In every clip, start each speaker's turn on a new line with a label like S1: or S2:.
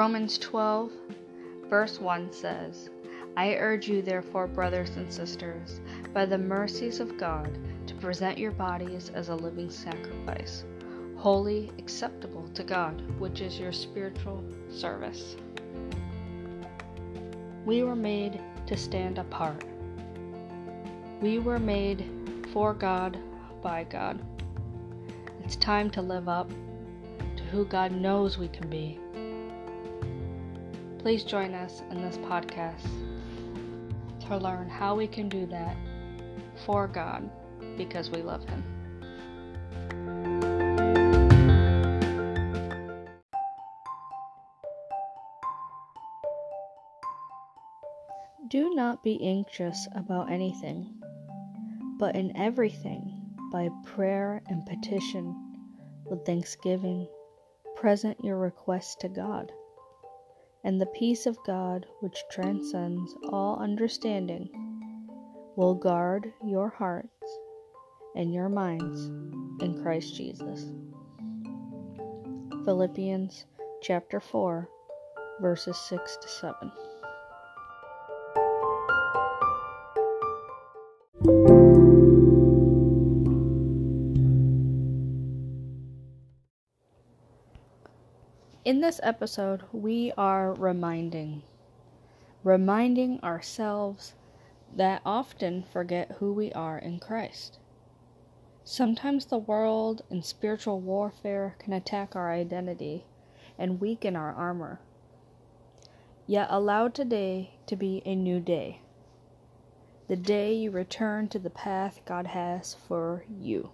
S1: Romans 12, verse 1 says, I urge you, therefore, brothers and sisters, by the mercies of God, to present your bodies as a living sacrifice, holy, acceptable to God, which is your spiritual service. We were made to stand apart. We were made for God, by God. It's time to live up to who God knows we can be. Please join us in this podcast to learn how we can do that for God because we love Him. Do not be anxious about anything, but in everything, by prayer and petition, with thanksgiving, present your requests to God. And the peace of God, which transcends all understanding, will guard your hearts and your minds in Christ Jesus. Philippians chapter 4, verses 6 to 7. In this episode, we are reminding, reminding ourselves that often forget who we are in Christ. Sometimes the world and spiritual warfare can attack our identity and weaken our armor. Yet allow today to be a new day, the day you return to the path God has for you.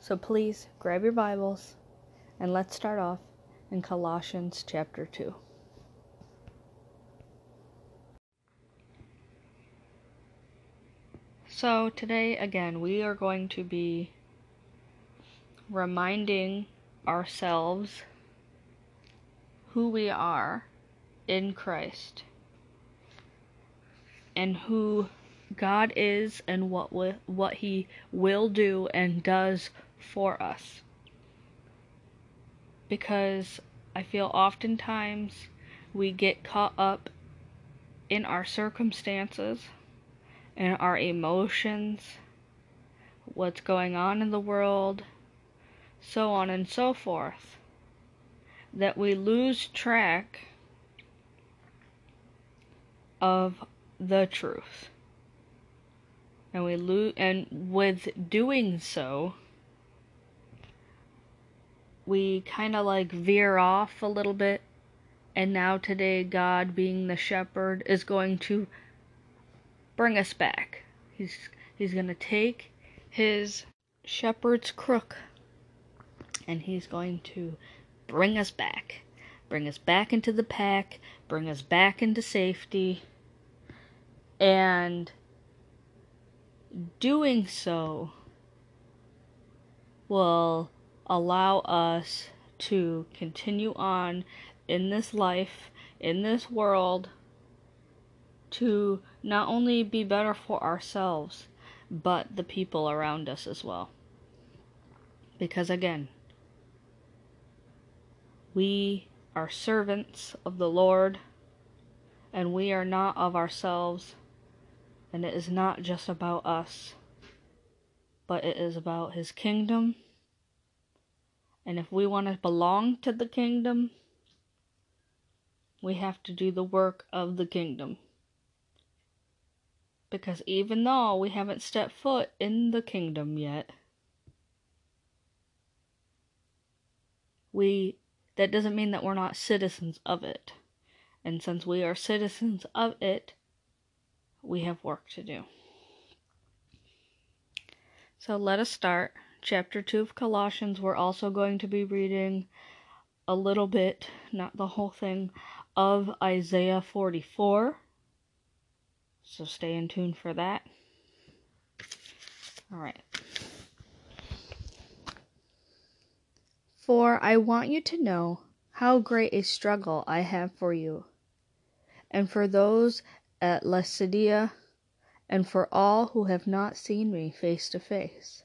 S1: So please grab your Bibles and let's start off in Colossians chapter 2. So, today again, we are going to be reminding ourselves who we are in Christ and who God is and what we, what he will do and does for us because I feel oftentimes we get caught up in our circumstances and our emotions, what's going on in the world, so on and so forth, that we lose track of the truth. And we lose and with doing so, we kind of like veer off a little bit. And now, today, God, being the shepherd, is going to bring us back. He's, he's going to take his shepherd's crook and he's going to bring us back. Bring us back into the pack, bring us back into safety. And doing so will allow us to continue on in this life, in this world, to not only be better for ourselves, but the people around us as well. Because again, we are servants of the Lord, and we are not of ourselves, and it is not just about us, but it is about His kingdom and if we want to belong to the kingdom, we have to do the work of the kingdom. Because even though we haven't stepped foot in the kingdom yet, we that doesn't mean that we're not citizens of it. And since we are citizens of it, we have work to do. So let us start chapter 2 of Colossians, we're also going to be reading a little bit, not the whole thing, of Isaiah 44. So stay in tune for that. All right. For I want you to know how great a struggle I have for you, and for those at Laodicea, and for all who have not seen me face to face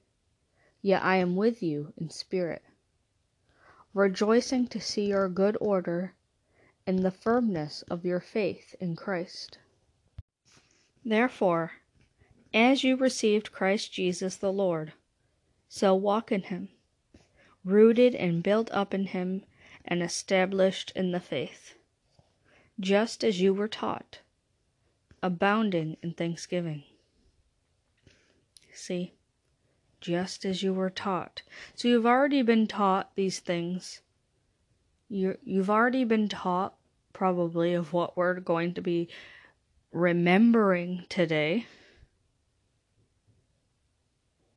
S1: yet I am with you in spirit, rejoicing to see your good order and the firmness of your faith in Christ. Therefore, as you received Christ Jesus the Lord, so walk in him, rooted and built up in him and established in the faith, just as you were taught, abounding in thanksgiving. See? Just as you were taught. So you've already been taught these things. you you've already been taught, probably, of what we're going to be remembering today.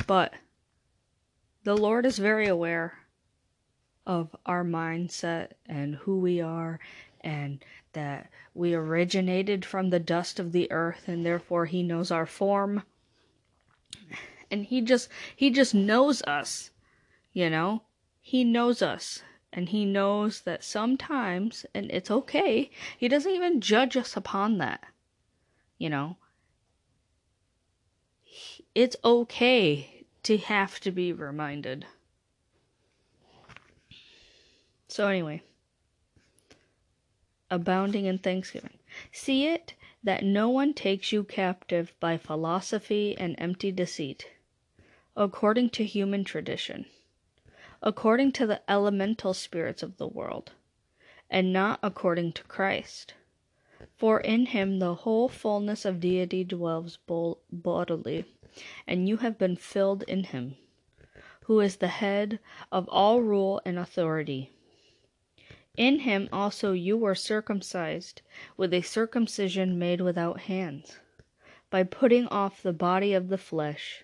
S1: But the Lord is very aware of our mindset and who we are and that we originated from the dust of the earth and therefore he knows our form and he just he just knows us you know? He knows us and he knows that sometimes and it's okay he doesn't even judge us upon that you know? It's okay to have to be reminded. So anyway abounding in thanksgiving. See it? That no one takes you captive by philosophy and empty deceit according to human tradition, according to the elemental spirits of the world, and not according to Christ. For in him the whole fullness of deity dwells bodily, and you have been filled in him, who is the head of all rule and authority. In him also you were circumcised with a circumcision made without hands, by putting off the body of the flesh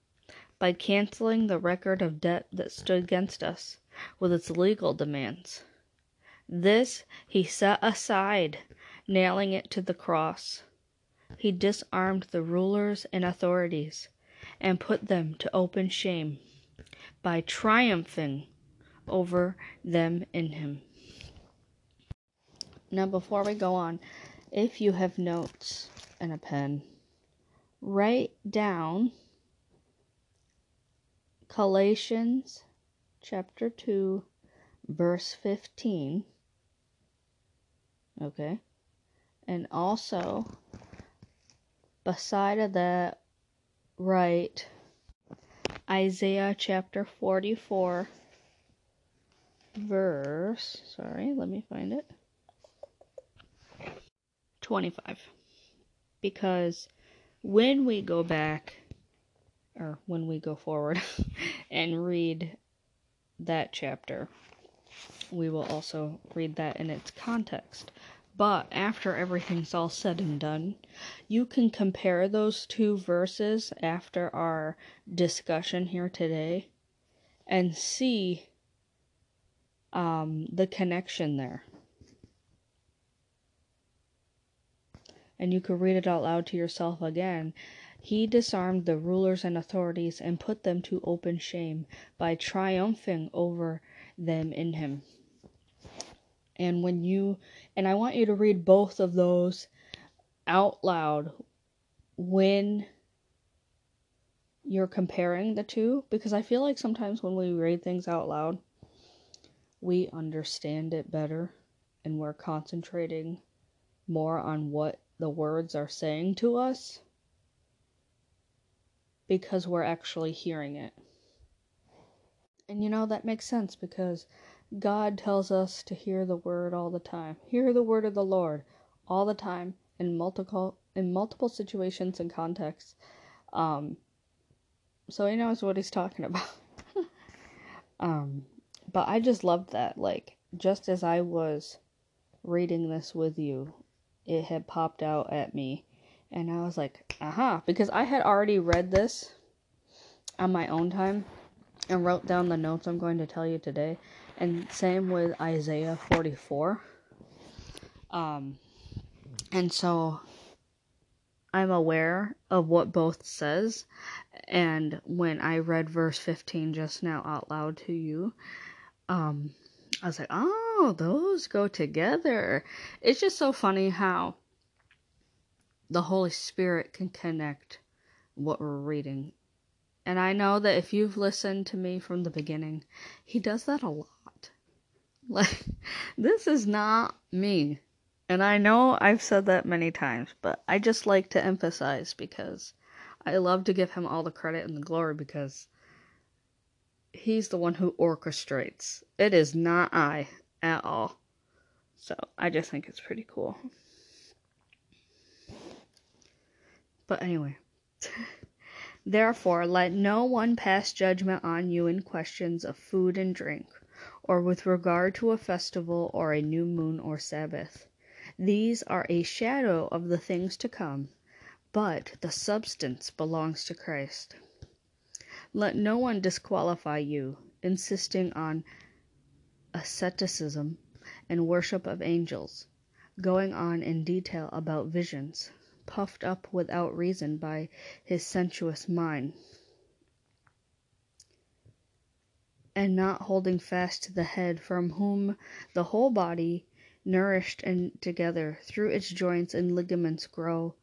S1: by canceling the record of debt that stood against us with its legal demands. This he set aside, nailing it to the cross. He disarmed the rulers and authorities and put them to open shame by triumphing over them in him. Now, before we go on, if you have notes and a pen, write down Galatians chapter 2, verse 15. Okay. And also, beside of that, write Isaiah chapter 44, verse. Sorry, let me find it. 25. Because when we go back or when we go forward and read that chapter, we will also read that in its context. But after everything's all said and done, you can compare those two verses after our discussion here today and see um, the connection there. And you could read it out loud to yourself again he disarmed the rulers and authorities and put them to open shame by triumphing over them in him. And when you, and I want you to read both of those out loud when you're comparing the two, because I feel like sometimes when we read things out loud, we understand it better and we're concentrating more on what the words are saying to us because we're actually hearing it. And you know, that makes sense because God tells us to hear the word all the time. Hear the word of the Lord all the time in multiple in multiple situations and contexts. Um, so he knows what he's talking about. um, but I just loved that. Like, just as I was reading this with you, it had popped out at me, and I was like, aha, uh-huh, because I had already read this on my own time and wrote down the notes I'm going to tell you today. And same with Isaiah 44. Um, and so I'm aware of what both says. And when I read verse 15 just now out loud to you, um, I was like, oh, those go together. It's just so funny how the Holy Spirit can connect what we're reading. And I know that if you've listened to me from the beginning, he does that a lot. Like, this is not me. And I know I've said that many times, but I just like to emphasize because I love to give him all the credit and the glory because he's the one who orchestrates. It is not I at all. So I just think it's pretty cool. But anyway. Therefore, let no one pass judgment on you in questions of food and drink, or with regard to a festival or a new moon or Sabbath these are a shadow of the things to come, but the substance belongs to Christ. Let no one disqualify you, insisting on asceticism and worship of angels, going on in detail about visions, puffed up without reason by his sensuous mind, and not holding fast to the head, from whom the whole body nourished and together through its joints and ligaments grow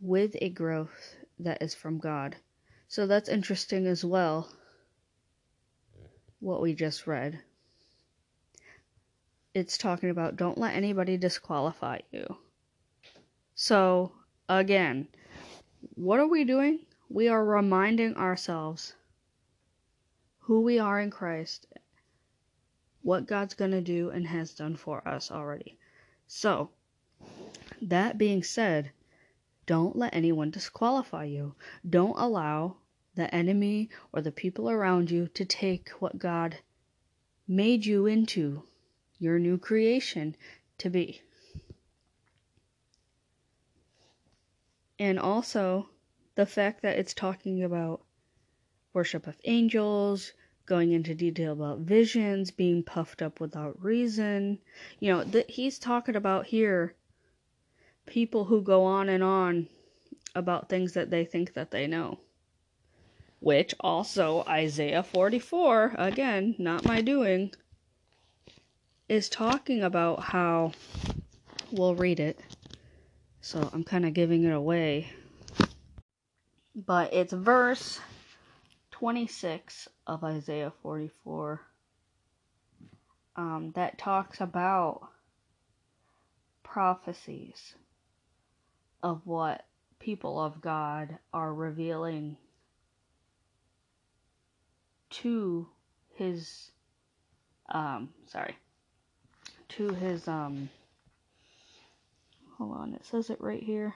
S1: with a growth that is from God. So that's interesting as well, what we just read. It's talking about don't let anybody disqualify you. So, again, what are we doing? We are reminding ourselves who we are in Christ what God's going to do and has done for us already. So, that being said, don't let anyone disqualify you. Don't allow the enemy or the people around you to take what God made you into, your new creation, to be. And also, the fact that it's talking about worship of angels, going into detail about visions, being puffed up without reason. You know, that he's talking about here people who go on and on about things that they think that they know. Which also Isaiah 44, again, not my doing, is talking about how we'll read it. So I'm kind of giving it away. But it's verse 26 of Isaiah 44 um, that talks about prophecies of what people of God are revealing to his um sorry to his um hold on it says it right here.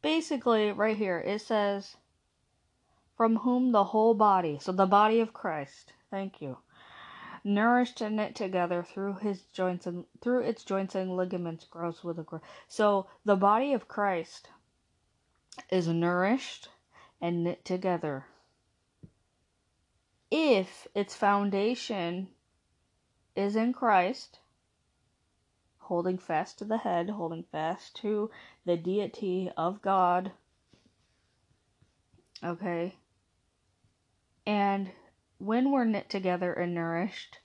S1: Basically right here it says from whom the whole body so the body of christ thank you nourished and knit together through his joints and through its joints and ligaments grows with a growth so the body of christ is nourished and knit together. If its foundation is in christ holding fast to the head, holding fast to the deity of God. Okay? And when we're knit together and nourished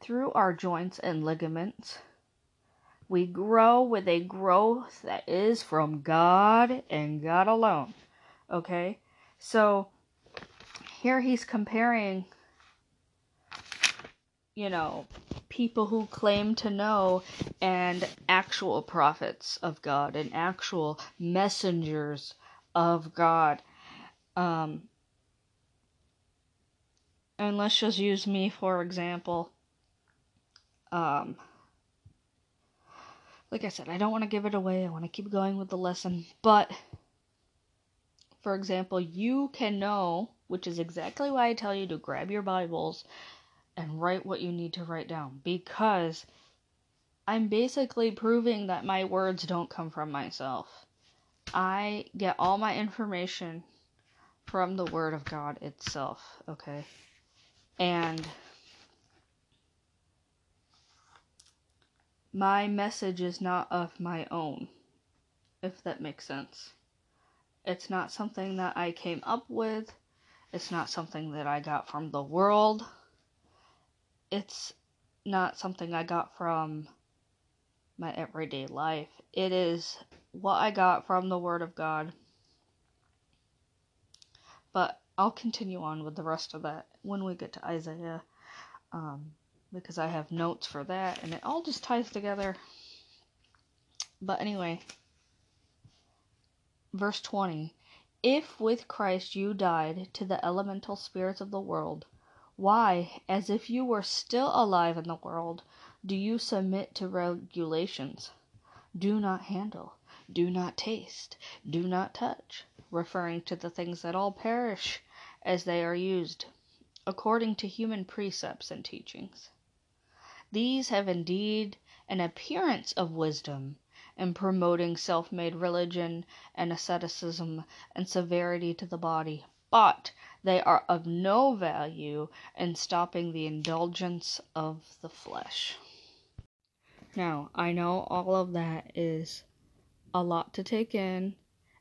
S1: through our joints and ligaments, we grow with a growth that is from God and God alone. Okay? So here he's comparing, you know, people who claim to know and actual prophets of God and actual messengers of God. Um, and let's just use me for example. Um, like I said, I don't want to give it away. I want to keep going with the lesson. But, for example, you can know, which is exactly why I tell you to grab your Bibles and write what you need to write down. Because I'm basically proving that my words don't come from myself. I get all my information from the Word of God itself, okay? And my message is not of my own, if that makes sense. It's not something that I came up with, it's not something that I got from the world, it's not something I got from my everyday life. It is what I got from the Word of God. But I'll continue on with the rest of that when we get to Isaiah, um, because I have notes for that, and it all just ties together. But anyway, verse 20 If with Christ you died to the elemental spirits of the world, why, as if you were still alive in the world, do you submit to regulations? Do not handle, do not taste, do not touch, referring to the things that all perish as they are used, according to human precepts and teachings. These have indeed an appearance of wisdom in promoting self made religion and asceticism and severity to the body, but they are of no value in stopping the indulgence of the flesh. Now, I know all of that is a lot to take in,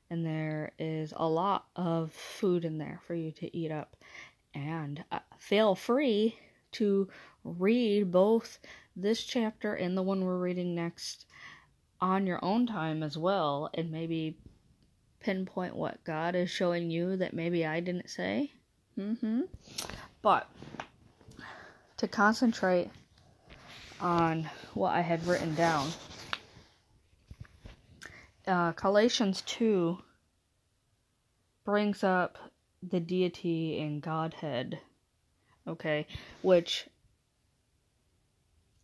S1: and there is a lot of food in there for you to eat up. And uh, feel free to read both this chapter and the one we're reading next on your own time as well, and maybe pinpoint what God is showing you that maybe I didn't say. Mm-hmm. But to concentrate on what I had written down. Uh, Galatians 2 brings up the deity and Godhead, okay, which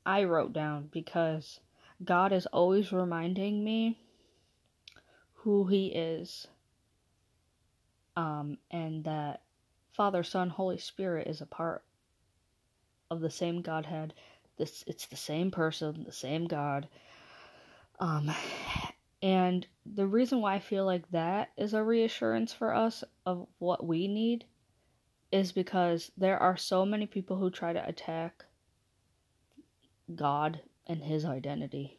S1: I wrote down because God is always reminding me who He is, um, and that Father, Son, Holy Spirit is a part of the same Godhead this it's the same person, the same God. Um and the reason why I feel like that is a reassurance for us of what we need is because there are so many people who try to attack God and his identity.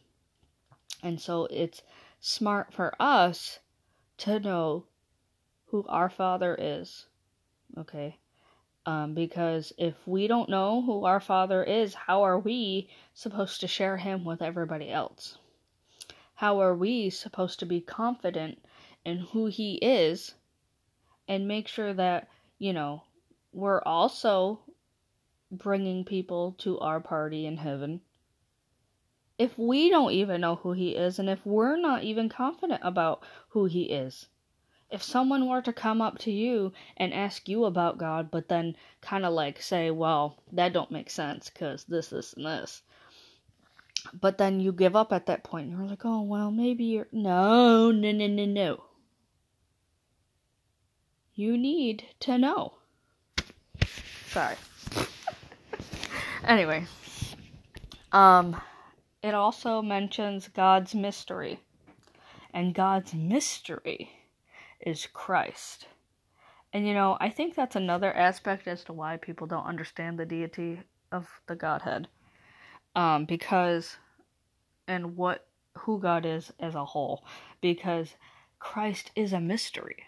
S1: And so it's smart for us to know who our Father is. Okay? Um, because if we don't know who our Father is, how are we supposed to share Him with everybody else? How are we supposed to be confident in who He is and make sure that, you know, we're also bringing people to our party in heaven? If we don't even know who He is and if we're not even confident about who He is, if someone were to come up to you and ask you about God, but then kind of like say, well, that don't make sense because this, this, and this. But then you give up at that point. You're like, oh, well, maybe you're. No, no, no, no, no. You need to know. Sorry. anyway. Um, it also mentions God's mystery. And God's mystery is Christ. And you know, I think that's another aspect as to why people don't understand the deity of the Godhead. Um, because and what who God is as a whole. Because Christ is a mystery.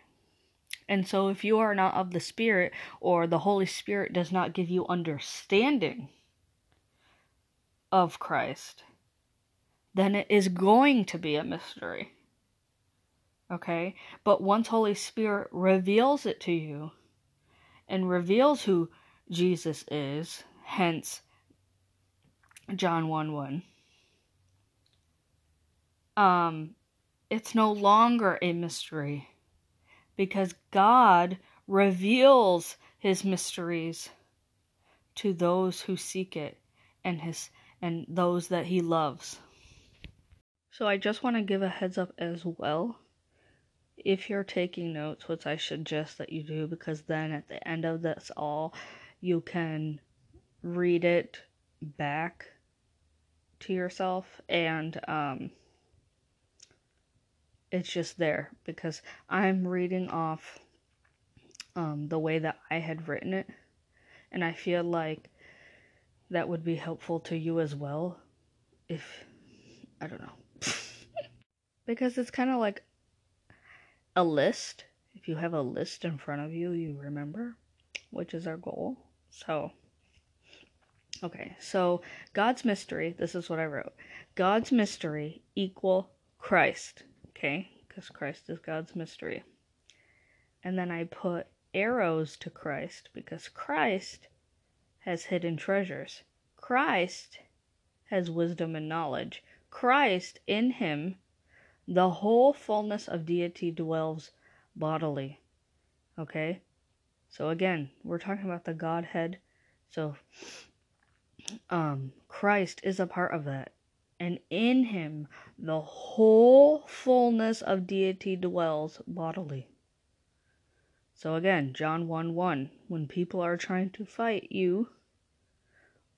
S1: And so if you are not of the Spirit or the Holy Spirit does not give you understanding of Christ, then it is going to be a mystery. Okay? But once Holy Spirit reveals it to you and reveals who Jesus is, hence John 1 1, um, it's no longer a mystery because God reveals his mysteries to those who seek it and his and those that he loves. So I just want to give a heads up as well. If you're taking notes, which I suggest that you do because then at the end of this all you can read it back to yourself and um it's just there because I'm reading off um, the way that I had written it, and I feel like that would be helpful to you as well. If I don't know, because it's kind of like a list. If you have a list in front of you, you remember, which is our goal. So, okay, so God's mystery. This is what I wrote. God's mystery equal Christ okay? Because Christ is God's mystery. And then I put arrows to Christ because Christ has hidden treasures. Christ has wisdom and knowledge. Christ, in him, the whole fullness of deity dwells bodily. Okay? So again, we're talking about the Godhead. So um Christ is a part of that and in him the whole fullness of deity dwells bodily. So again, John 1 1, when people are trying to fight you,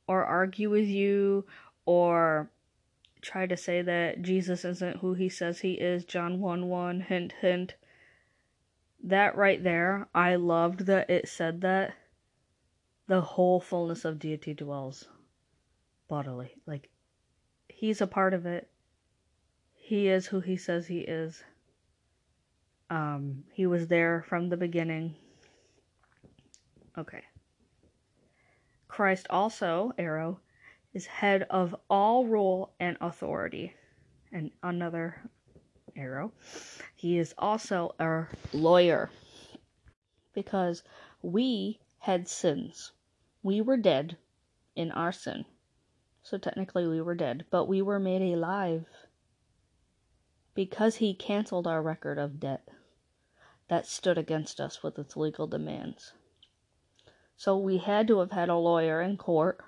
S1: or argue with you, or try to say that Jesus isn't who he says he is, John 1 1, hint, hint. That right there, I loved that it said that the whole fullness of deity dwells bodily. Like, he's a part of it. He is who he says he is. Um, he was there from the beginning. Okay. Christ also, arrow, is head of all rule and authority. And another arrow. He is also a lawyer. Because we had sins. We were dead in our sin. So technically we were dead, but we were made alive because he canceled our record of debt that stood against us with its legal demands. So we had to have had a lawyer in court,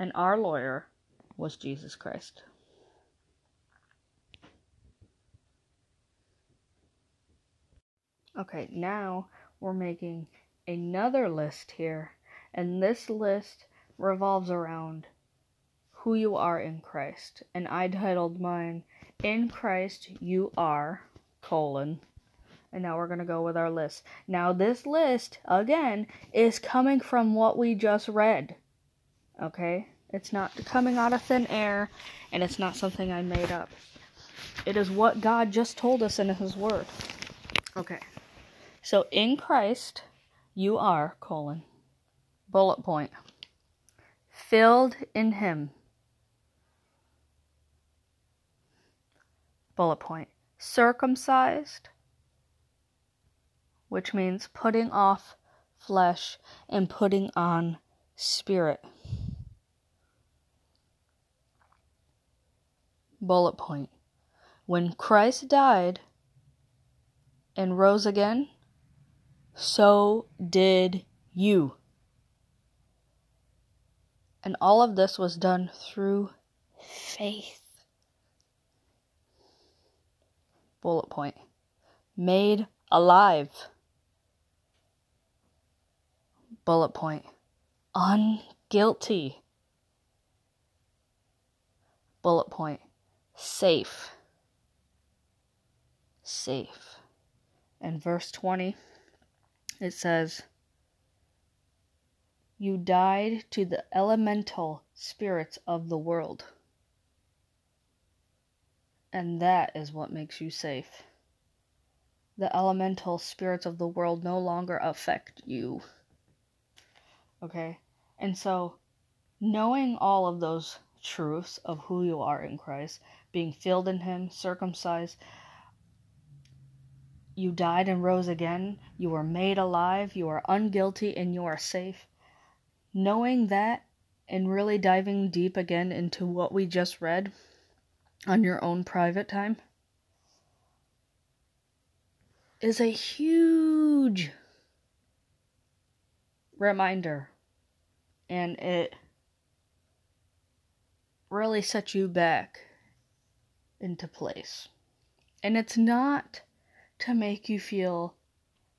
S1: and our lawyer was Jesus Christ. Okay, now we're making another list here, and this list revolves around who you are in Christ. And I titled mine, In Christ You Are, colon. And now we're going to go with our list. Now, this list, again, is coming from what we just read. Okay? It's not coming out of thin air, and it's not something I made up. It is what God just told us in His Word. Okay. So, in Christ, you are, colon, bullet point, filled in Him bullet point circumcised, which means putting off flesh and putting on spirit. Bullet point. When Christ died and rose again, so did you. And all of this was done through faith. bullet point. Made alive. Bullet point. Unguilty. Bullet point safe safe and verse 20 it says you died to the elemental spirits of the world and that is what makes you safe. The elemental spirits of the world no longer affect you. Okay? And so, knowing all of those truths of who you are in Christ, being filled in Him, circumcised, you died and rose again, you were made alive, you are unguilty, and you are safe. Knowing that and really diving deep again into what we just read on your own private time is a huge reminder. And it really sets you back into place. And it's not to make you feel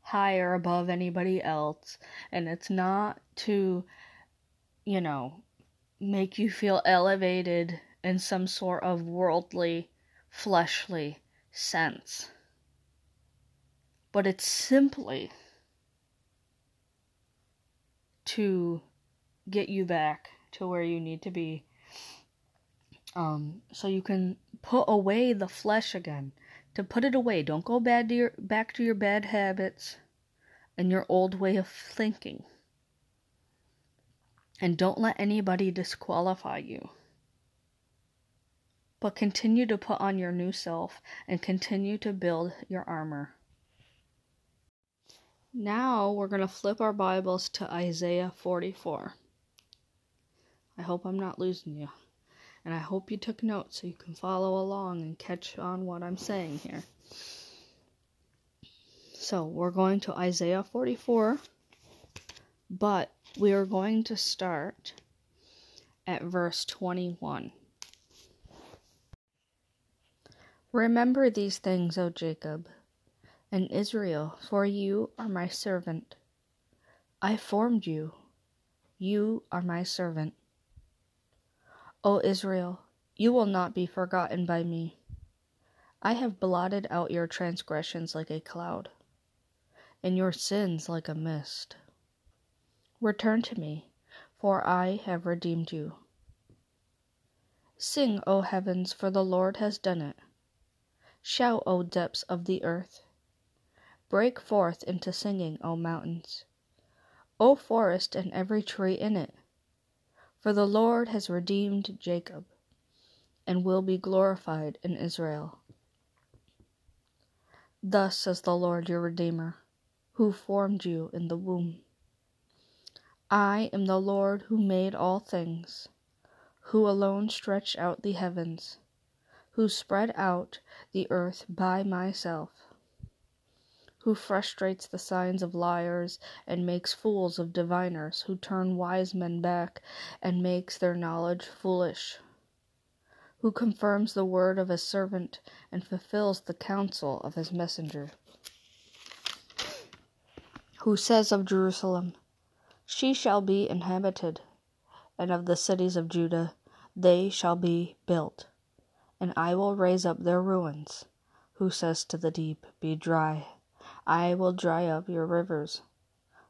S1: higher above anybody else, and it's not to, you know, make you feel elevated in some sort of worldly, fleshly sense. But it's simply to get you back to where you need to be. Um, so you can put away the flesh again. To put it away. Don't go bad to your, back to your bad habits and your old way of thinking. And don't let anybody disqualify you. But continue to put on your new self and continue to build your armor. Now we're going to flip our Bibles to Isaiah 44. I hope I'm not losing you. And I hope you took notes so you can follow along and catch on what I'm saying here. So we're going to Isaiah 44, but we are going to start at verse 21. Remember these things, O Jacob, and Israel, for you are my servant. I formed you. You are my servant. O Israel, you will not be forgotten by me. I have blotted out your transgressions like a cloud, and your sins like a mist. Return to me, for I have redeemed you. Sing, O heavens, for the Lord has done it. Shout, O depths of the earth. Break forth into singing, O mountains. O forest and every tree in it. For the Lord has redeemed Jacob, and will be glorified in Israel. Thus says the Lord your Redeemer, who formed you in the womb. I am the Lord who made all things, who alone stretched out the heavens, who spread out the earth by myself who frustrates the signs of liars and makes fools of diviners, who turn wise men back and makes their knowledge foolish, who confirms the word of his servant and fulfills the counsel of his messenger, who says of Jerusalem, She shall be inhabited, and of the cities of Judah, they shall be built, and I will raise up their ruins, who says to the deep, Be dry I will dry up your rivers.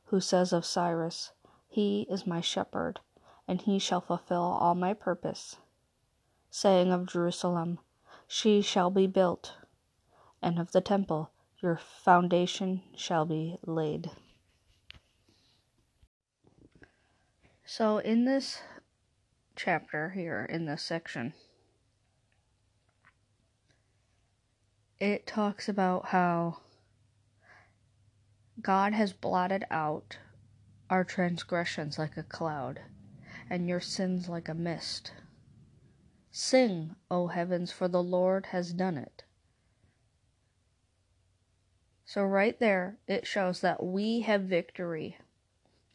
S1: Who says of Cyrus, He is my shepherd, and he shall fulfill all my purpose. Saying of Jerusalem, She shall be built, and of the temple, Your foundation shall be laid. So, in this chapter here, in this section, it talks about how God has blotted out our transgressions like a cloud, and your sins like a mist. Sing, O heavens, for the Lord has done it. So, right there, it shows that we have victory,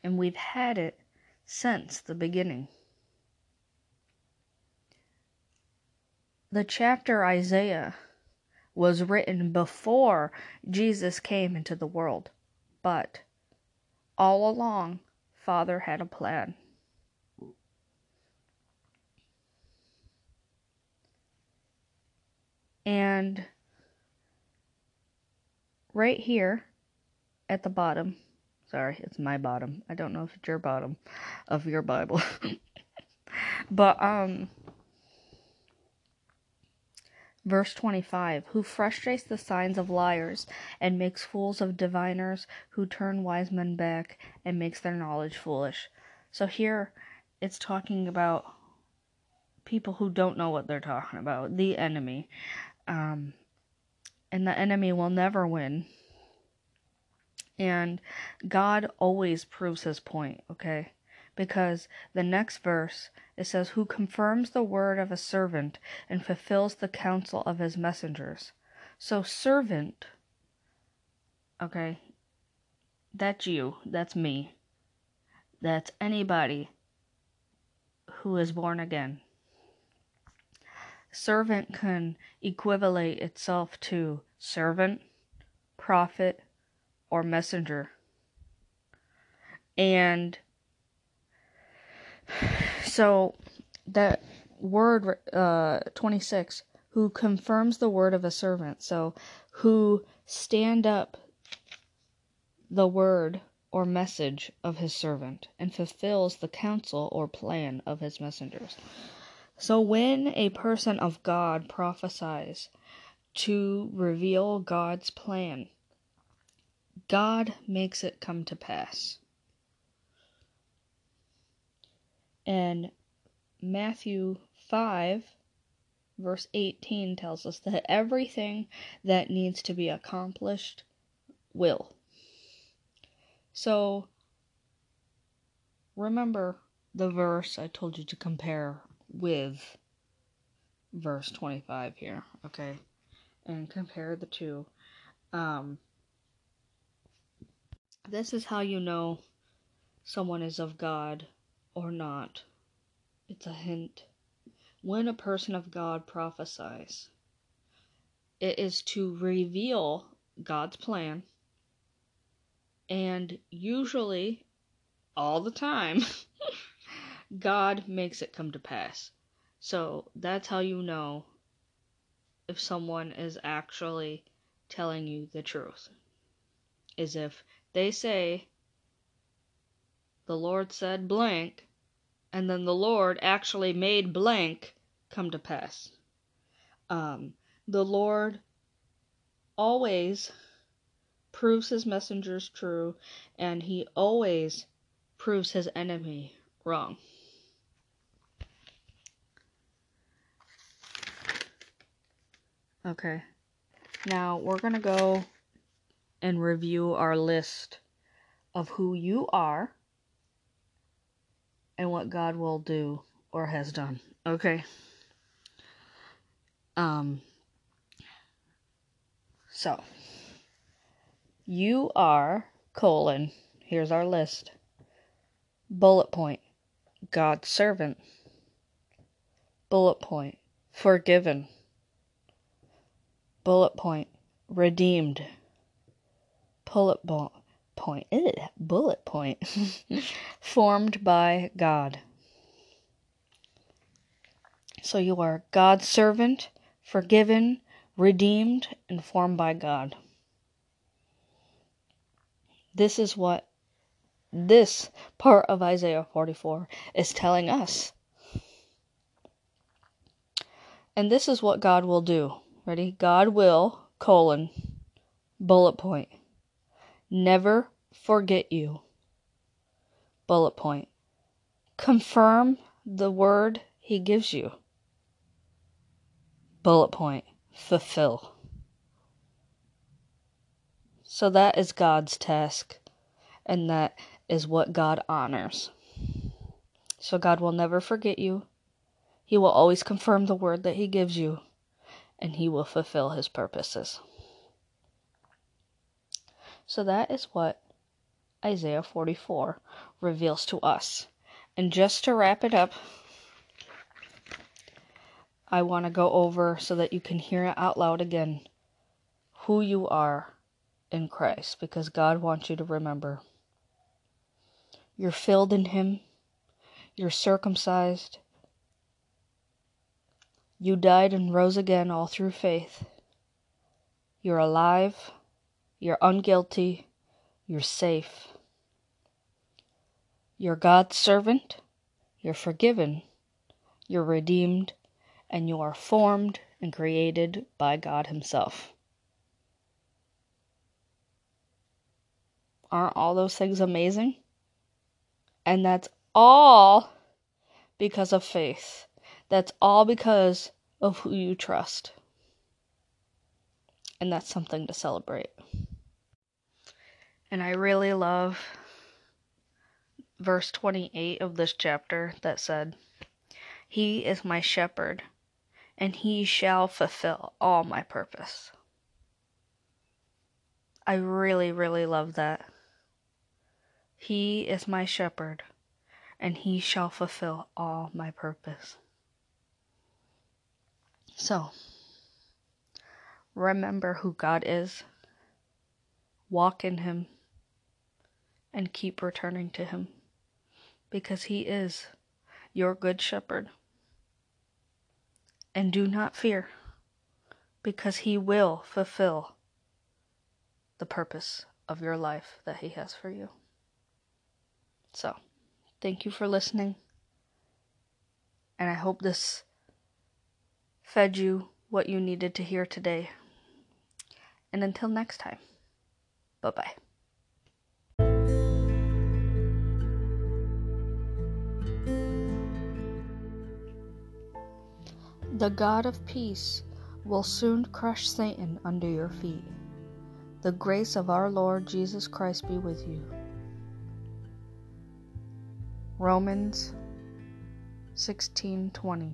S1: and we've had it since the beginning. The chapter Isaiah was written before Jesus came into the world. But all along, Father had a plan. And right here at the bottom, sorry, it's my bottom. I don't know if it's your bottom of your Bible. but um Verse 25 Who frustrates the signs of liars, and makes fools of diviners, who turn wise men back, and makes their knowledge foolish. So here it's talking about people who don't know what they're talking about, the enemy. Um, and the enemy will never win. And God always proves his point, okay? Because the next verse it says, Who confirms the word of a servant and fulfills the counsel of his messengers. So, servant, okay, that's you, that's me. That's anybody who is born again. Servant can equivalent itself to servant, prophet, or messenger. And so that word uh, 26 who confirms the word of a servant. So who stand up the word or message of his servant and fulfills the counsel or plan of his messengers. So when a person of god prophesies to reveal god's plan god makes it come to pass and Matthew 5, verse 18 tells us that everything that needs to be accomplished will. So, remember the verse I told you to compare with verse 25 here, okay? And compare the two. Um, this is how you know someone is of God or not it's a hint. When a person of God prophesies, it is to reveal God's plan, and usually, all the time, God makes it come to pass. So that's how you know if someone is actually telling you the truth. Is if they say, the Lord said blank, and then the Lord actually made blank come to pass. Um, the Lord always proves his messengers true, and he always proves his enemy wrong. Okay, now we're going to go and review our list of who you are and what God will do or has done. Okay. Um so you are colon here's our list bullet point god's servant bullet point forgiven bullet point redeemed bullet point point, ew, bullet point, formed by God. So you are God's servant, forgiven, redeemed, and formed by God. This is what this part of Isaiah 44 is telling us. And this is what God will do. Ready? God will, colon, bullet point, never forget you. Bullet point. Confirm the word he gives you. Bullet point. Fulfill. So that is God's task, and that is what God honors. So God will never forget you. He will always confirm the word that He gives you, and He will fulfill His purposes. So that is what Isaiah 44 reveals to us. And just to wrap it up, I want to go over so that you can hear it out loud again who you are in Christ because God wants you to remember. You're filled in Him, you're circumcised, you died and rose again all through faith. You're alive, you're unguilty, you're safe. You're God's servant. You're forgiven. You're redeemed. And you are formed and created by God Himself. Aren't all those things amazing? And that's all because of faith. That's all because of who you trust. And that's something to celebrate. And I really love verse 28 of this chapter that said, He is my shepherd, and he shall fulfill all my purpose. I really, really love that. He is my shepherd, and he shall fulfill all my purpose. So, remember who God is, walk in him, and keep returning to him because he is your good shepherd. And do not fear because he will fulfill the purpose of your life that he has for you. So, thank you for listening. And I hope this fed you what you needed to hear today. And until next time, bye bye. The God of peace will soon crush Satan under your feet. The grace of our Lord Jesus Christ be with you. Romans 16:20